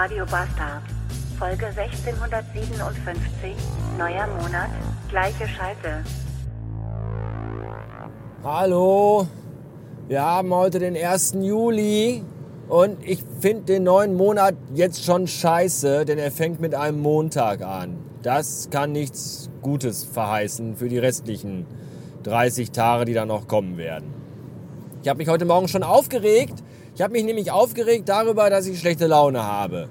Radio Bastard. Folge 1657. Neuer Monat. Gleiche Schalte. Hallo, wir haben heute den 1. Juli und ich finde den neuen Monat jetzt schon scheiße, denn er fängt mit einem Montag an. Das kann nichts Gutes verheißen für die restlichen 30 Tage, die dann noch kommen werden. Ich habe mich heute Morgen schon aufgeregt. Ich habe mich nämlich aufgeregt darüber, dass ich schlechte Laune habe.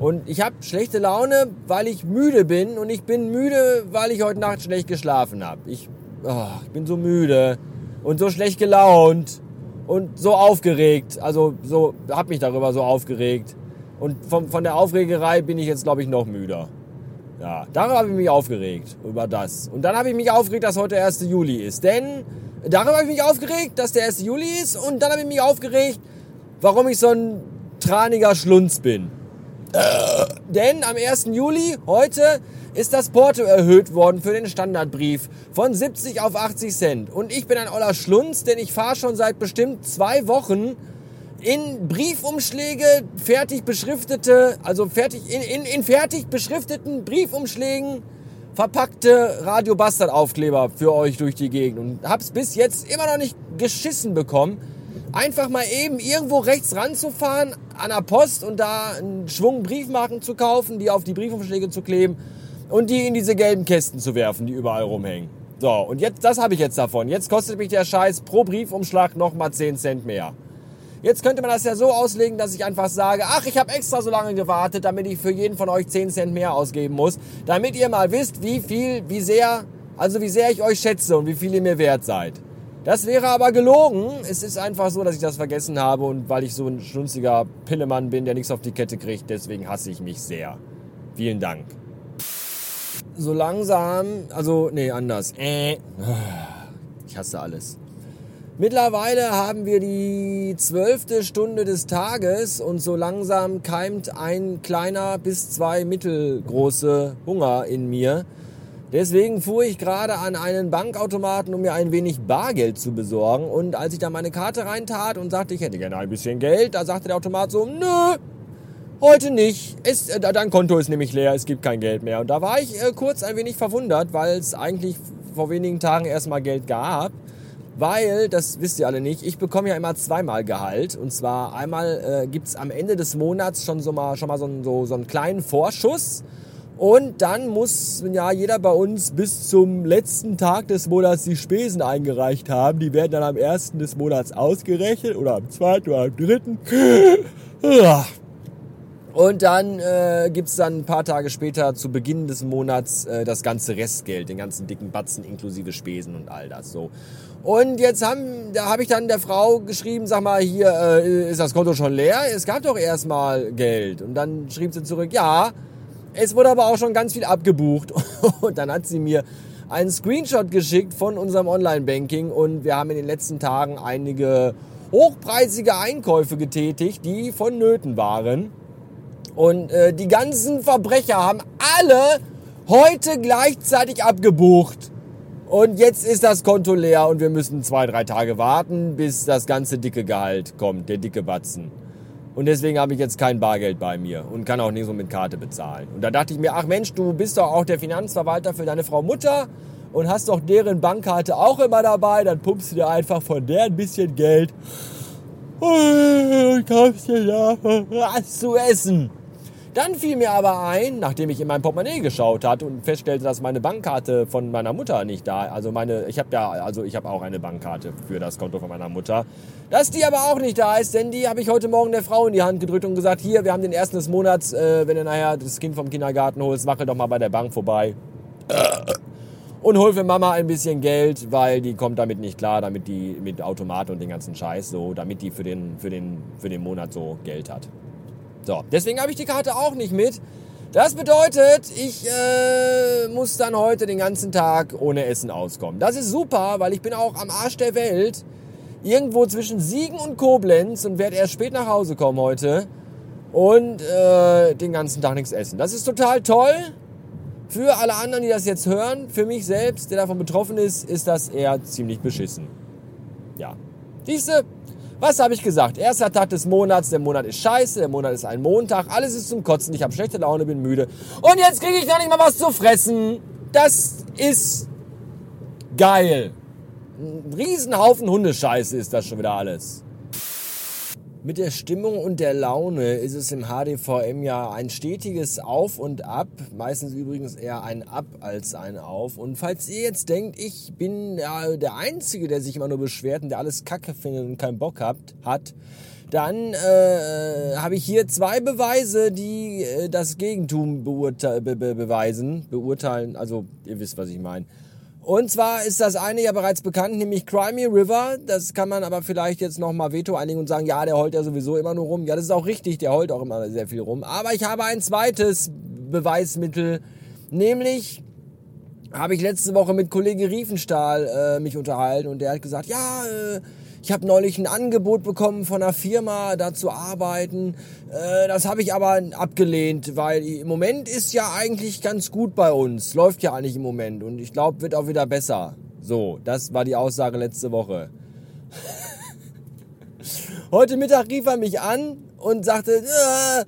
Und ich habe schlechte Laune, weil ich müde bin und ich bin müde, weil ich heute Nacht schlecht geschlafen habe. Ich, oh, ich bin so müde und so schlecht gelaunt und so aufgeregt. Also so habe mich darüber so aufgeregt. Und von, von der Aufregerei bin ich jetzt, glaube ich, noch müder. Ja, darüber habe ich mich aufgeregt, über das. Und dann habe ich mich aufgeregt, dass heute der 1. Juli ist. Denn darüber habe ich mich aufgeregt, dass der 1. Juli ist. Und dann habe ich mich aufgeregt, warum ich so ein traniger Schlunz bin. Denn am 1. Juli, heute, ist das Porto erhöht worden für den Standardbrief von 70 auf 80 Cent. Und ich bin ein oller Schlunz, denn ich fahre schon seit bestimmt zwei Wochen in Briefumschläge fertig beschriftete, also fertig, in, in, in fertig beschrifteten Briefumschlägen verpackte Radio Bastard Aufkleber für euch durch die Gegend und hab's bis jetzt immer noch nicht geschissen bekommen, einfach mal eben irgendwo rechts ranzufahren an der Post und da einen Schwung Briefmarken zu kaufen, die auf die Briefumschläge zu kleben und die in diese gelben Kästen zu werfen, die überall rumhängen. So, und jetzt, das habe ich jetzt davon. Jetzt kostet mich der Scheiß pro Briefumschlag nochmal 10 Cent mehr. Jetzt könnte man das ja so auslegen, dass ich einfach sage, ach, ich habe extra so lange gewartet, damit ich für jeden von euch 10 Cent mehr ausgeben muss, damit ihr mal wisst, wie viel, wie sehr, also wie sehr ich euch schätze und wie viel ihr mir wert seid. Das wäre aber gelogen. Es ist einfach so, dass ich das vergessen habe und weil ich so ein schlunziger Pillemann bin, der nichts auf die Kette kriegt, deswegen hasse ich mich sehr. Vielen Dank so langsam, also nee, anders. Äh, ich hasse alles. Mittlerweile haben wir die zwölfte Stunde des Tages und so langsam keimt ein kleiner bis zwei mittelgroße Hunger in mir. Deswegen fuhr ich gerade an einen Bankautomaten, um mir ein wenig Bargeld zu besorgen. Und als ich da meine Karte reintat und sagte, ich hätte gerne ein bisschen Geld, da sagte der Automat so, nö, Heute nicht. Es, äh, dein Konto ist nämlich leer, es gibt kein Geld mehr. Und da war ich äh, kurz ein wenig verwundert, weil es eigentlich vor wenigen Tagen erstmal Geld gab. Weil, das wisst ihr alle nicht, ich bekomme ja immer zweimal Gehalt. Und zwar einmal äh, gibt's am Ende des Monats schon so mal, schon mal so, so, so einen kleinen Vorschuss. Und dann muss ja jeder bei uns bis zum letzten Tag des Monats die Spesen eingereicht haben. Die werden dann am ersten des Monats ausgerechnet oder am zweiten oder am dritten. Und dann äh, gibt dann ein paar Tage später zu Beginn des Monats äh, das ganze Restgeld, den ganzen dicken Batzen inklusive Spesen und all das so. Und jetzt haben, da habe ich dann der Frau geschrieben, sag mal, hier äh, ist das Konto schon leer? Es gab doch erstmal Geld. Und dann schrieb sie zurück, ja, es wurde aber auch schon ganz viel abgebucht. Und dann hat sie mir einen Screenshot geschickt von unserem Online-Banking und wir haben in den letzten Tagen einige hochpreisige Einkäufe getätigt, die vonnöten waren. Und äh, die ganzen Verbrecher haben alle heute gleichzeitig abgebucht. Und jetzt ist das Konto leer und wir müssen zwei, drei Tage warten, bis das ganze dicke Gehalt kommt, der dicke Batzen. Und deswegen habe ich jetzt kein Bargeld bei mir und kann auch nicht so mit Karte bezahlen. Und da dachte ich mir, ach Mensch, du bist doch auch der Finanzverwalter für deine Frau Mutter und hast doch deren Bankkarte auch immer dabei. Dann pumpst du dir einfach von der ein bisschen Geld und kaufst dir da was zu essen. Dann fiel mir aber ein, nachdem ich in mein Portemonnaie geschaut hatte und feststellte, dass meine Bankkarte von meiner Mutter nicht da, also meine, ich habe ja, also ich habe auch eine Bankkarte für das Konto von meiner Mutter, dass die aber auch nicht da ist, denn die habe ich heute Morgen der Frau in die Hand gedrückt und gesagt, hier, wir haben den ersten des Monats, äh, wenn du nachher das Kind vom Kindergarten holst, wackel doch mal bei der Bank vorbei. Und hol für Mama ein bisschen Geld, weil die kommt damit nicht klar, damit die mit Automat und den ganzen Scheiß so, damit die für den, für den, für den Monat so Geld hat. So, deswegen habe ich die Karte auch nicht mit. Das bedeutet, ich äh, muss dann heute den ganzen Tag ohne Essen auskommen. Das ist super, weil ich bin auch am Arsch der Welt. Irgendwo zwischen Siegen und Koblenz und werde erst spät nach Hause kommen heute. Und äh, den ganzen Tag nichts essen. Das ist total toll. Für alle anderen, die das jetzt hören, für mich selbst, der davon betroffen ist, ist das eher ziemlich beschissen. Ja. Siehste, Was habe ich gesagt? Erster Tag des Monats, der Monat ist scheiße, der Monat ist ein Montag, alles ist zum Kotzen, ich habe schlechte Laune, bin müde. Und jetzt kriege ich noch nicht mal was zu fressen. Das ist geil. Ein Riesenhaufen Hundescheiße ist das schon wieder alles. Mit der Stimmung und der Laune ist es im HDVM ja ein stetiges Auf und Ab. Meistens übrigens eher ein Ab als ein Auf. Und falls ihr jetzt denkt, ich bin der Einzige, der sich immer nur beschwert und der alles Kacke findet und keinen Bock habt, hat, dann äh, habe ich hier zwei Beweise, die äh, das Gegentum beurte be be beweisen, beurteilen. Also ihr wisst, was ich meine. Und zwar ist das eine ja bereits bekannt, nämlich Crimey River. Das kann man aber vielleicht jetzt nochmal Veto einigen und sagen, ja, der heult ja sowieso immer nur rum. Ja, das ist auch richtig, der heult auch immer sehr viel rum. Aber ich habe ein zweites Beweismittel, nämlich habe ich letzte Woche mit Kollege Riefenstahl äh, mich unterhalten und der hat gesagt, ja, äh, ich habe neulich ein Angebot bekommen von einer Firma, da zu arbeiten. Äh, das habe ich aber abgelehnt, weil im Moment ist ja eigentlich ganz gut bei uns. Läuft ja eigentlich im Moment und ich glaube, wird auch wieder besser. So, das war die Aussage letzte Woche. Heute Mittag rief er mich an und sagte, äh,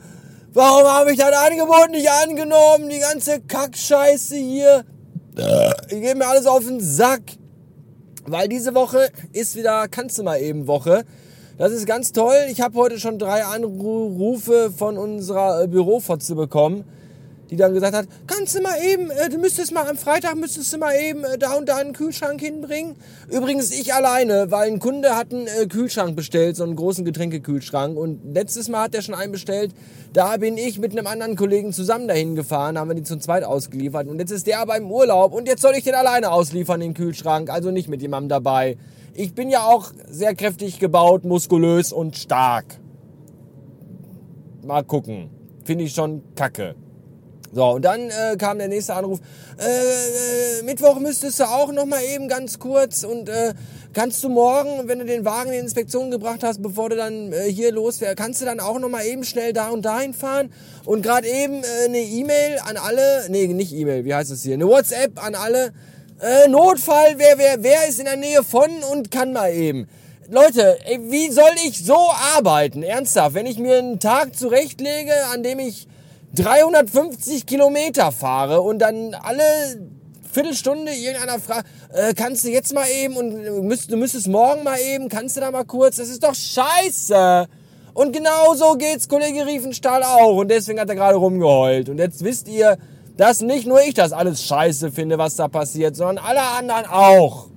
warum habe ich das Angebot nicht angenommen? Die ganze Kackscheiße hier. Ich gebe mir alles auf den Sack. Weil diese Woche ist wieder Kannst du mal eben Woche. Das ist ganz toll. Ich habe heute schon drei Anrufe von unserer äh, Bürofotze bekommen die dann gesagt hat, kannst du mal eben, äh, du müsstest mal am Freitag, müsstest du mal eben äh, da und da einen Kühlschrank hinbringen. Übrigens ich alleine, weil ein Kunde hat einen äh, Kühlschrank bestellt, so einen großen Getränkekühlschrank und letztes Mal hat er schon einen bestellt. Da bin ich mit einem anderen Kollegen zusammen dahin gefahren, haben wir die zum zweit ausgeliefert und jetzt ist der aber im Urlaub und jetzt soll ich den alleine ausliefern, den Kühlschrank, also nicht mit jemandem dabei. Ich bin ja auch sehr kräftig gebaut, muskulös und stark. Mal gucken. Finde ich schon kacke. So, und dann äh, kam der nächste Anruf. Äh, äh, Mittwoch müsstest du auch noch mal eben ganz kurz und äh, kannst du morgen, wenn du den Wagen in die Inspektion gebracht hast, bevor du dann äh, hier losfährst, kannst du dann auch noch mal eben schnell da und dahin fahren und gerade eben äh, eine E-Mail an alle, nee, nicht E-Mail, wie heißt das hier, eine WhatsApp an alle. Äh, Notfall, wer, wer, wer ist in der Nähe von und kann mal eben. Leute, ey, wie soll ich so arbeiten? Ernsthaft, wenn ich mir einen Tag zurechtlege, an dem ich 350 Kilometer fahre und dann alle Viertelstunde irgendeiner fragt, äh, kannst du jetzt mal eben und müsst, du müsstest morgen mal eben, kannst du da mal kurz, das ist doch scheiße. Und genau so geht's Kollege Riefenstahl auch und deswegen hat er gerade rumgeheult. Und jetzt wisst ihr, dass nicht nur ich das alles scheiße finde, was da passiert, sondern alle anderen auch.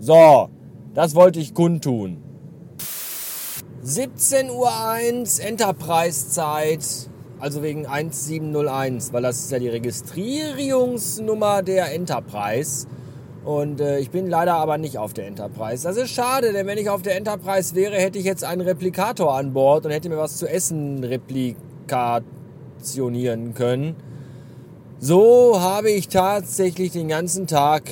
So, das wollte ich kundtun. 17.01 Uhr Enterprise-Zeit also wegen 1701, weil das ist ja die Registrierungsnummer der Enterprise. Und äh, ich bin leider aber nicht auf der Enterprise. Das ist schade, denn wenn ich auf der Enterprise wäre, hätte ich jetzt einen Replikator an Bord und hätte mir was zu essen replikationieren können. So habe ich tatsächlich den ganzen Tag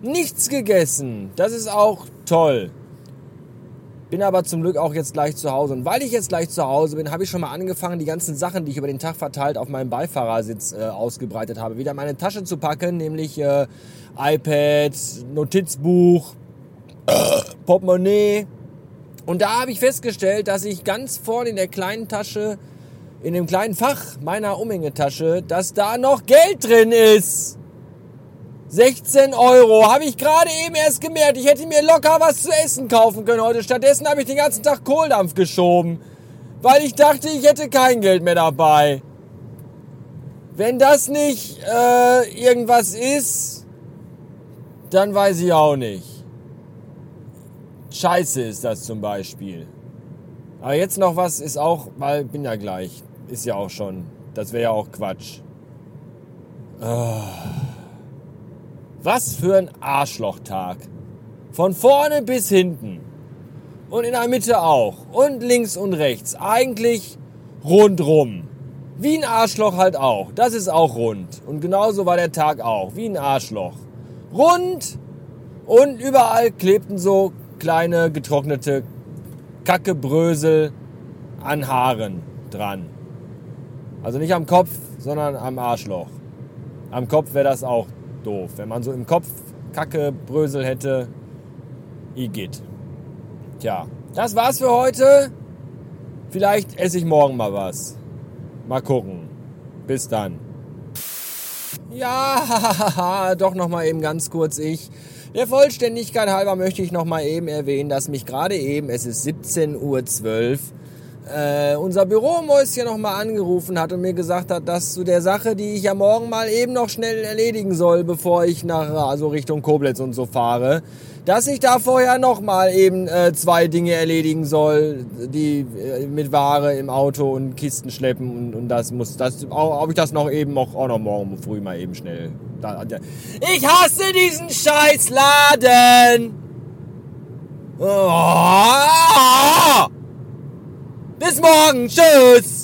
nichts gegessen. Das ist auch toll. Bin aber zum Glück auch jetzt gleich zu Hause. Und weil ich jetzt gleich zu Hause bin, habe ich schon mal angefangen, die ganzen Sachen, die ich über den Tag verteilt auf meinem Beifahrersitz äh, ausgebreitet habe, wieder meine Tasche zu packen, nämlich äh, iPad, Notizbuch, Portemonnaie. Und da habe ich festgestellt, dass ich ganz vorne in der kleinen Tasche, in dem kleinen Fach meiner Umhängetasche, dass da noch Geld drin ist. 16 Euro. Habe ich gerade eben erst gemerkt. Ich hätte mir locker was zu essen kaufen können heute. Stattdessen habe ich den ganzen Tag Kohldampf geschoben. Weil ich dachte, ich hätte kein Geld mehr dabei. Wenn das nicht äh, irgendwas ist, dann weiß ich auch nicht. Scheiße ist das zum Beispiel. Aber jetzt noch was ist auch, weil bin ja gleich. Ist ja auch schon. Das wäre ja auch Quatsch. Oh. Was für ein Arschlochtag. Von vorne bis hinten. Und in der Mitte auch. Und links und rechts. Eigentlich rundrum. Wie ein Arschloch halt auch. Das ist auch rund. Und genauso war der Tag auch. Wie ein Arschloch. Rund. Und überall klebten so kleine getrocknete Kackebrösel an Haaren dran. Also nicht am Kopf, sondern am Arschloch. Am Kopf wäre das auch doof. Wenn man so im Kopf Kacke, Brösel hätte, Igitt. Tja, Das war's für heute. Vielleicht esse ich morgen mal was. Mal gucken. Bis dann. Ja, doch noch mal eben ganz kurz ich. Der Vollständigkeit halber möchte ich noch mal eben erwähnen, dass mich gerade eben, es ist 17.12 Uhr, äh, unser Büromäuschen noch mal angerufen hat und mir gesagt hat, dass zu der Sache, die ich ja morgen mal eben noch schnell erledigen soll, bevor ich nach also Richtung Koblenz und so fahre, dass ich da vorher noch mal eben äh, zwei Dinge erledigen soll, die äh, mit Ware im Auto und Kisten schleppen und, und das muss das ob ich das noch eben auch, auch noch morgen früh mal eben schnell. Ich hasse diesen Scheißladen. Oh! Bis morgen. Tschüss.